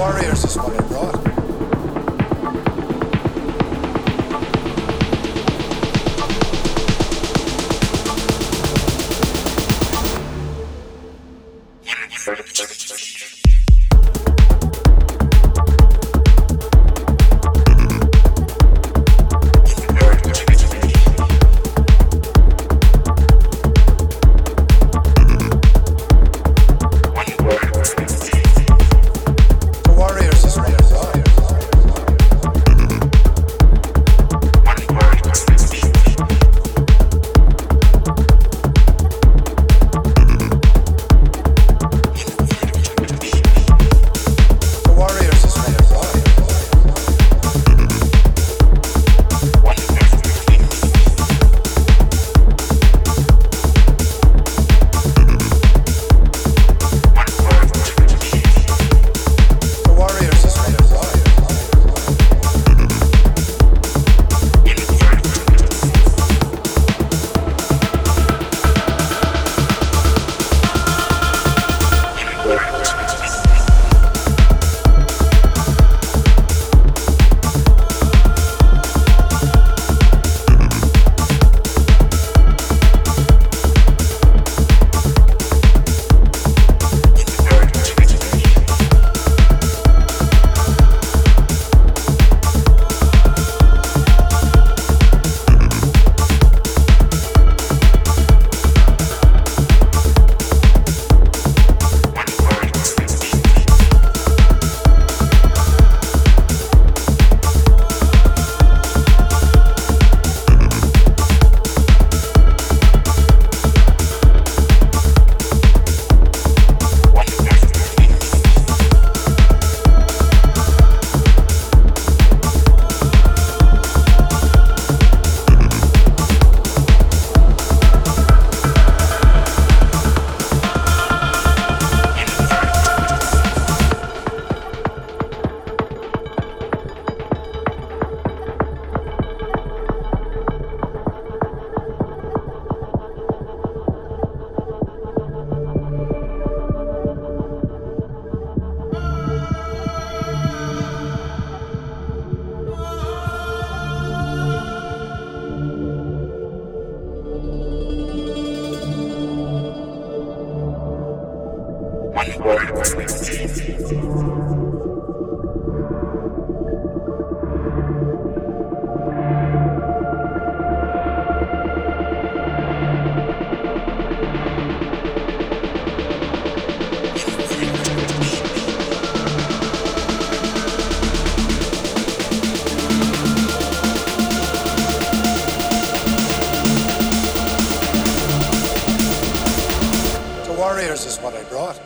warriors is what I brought. Word. warriors is what I brought.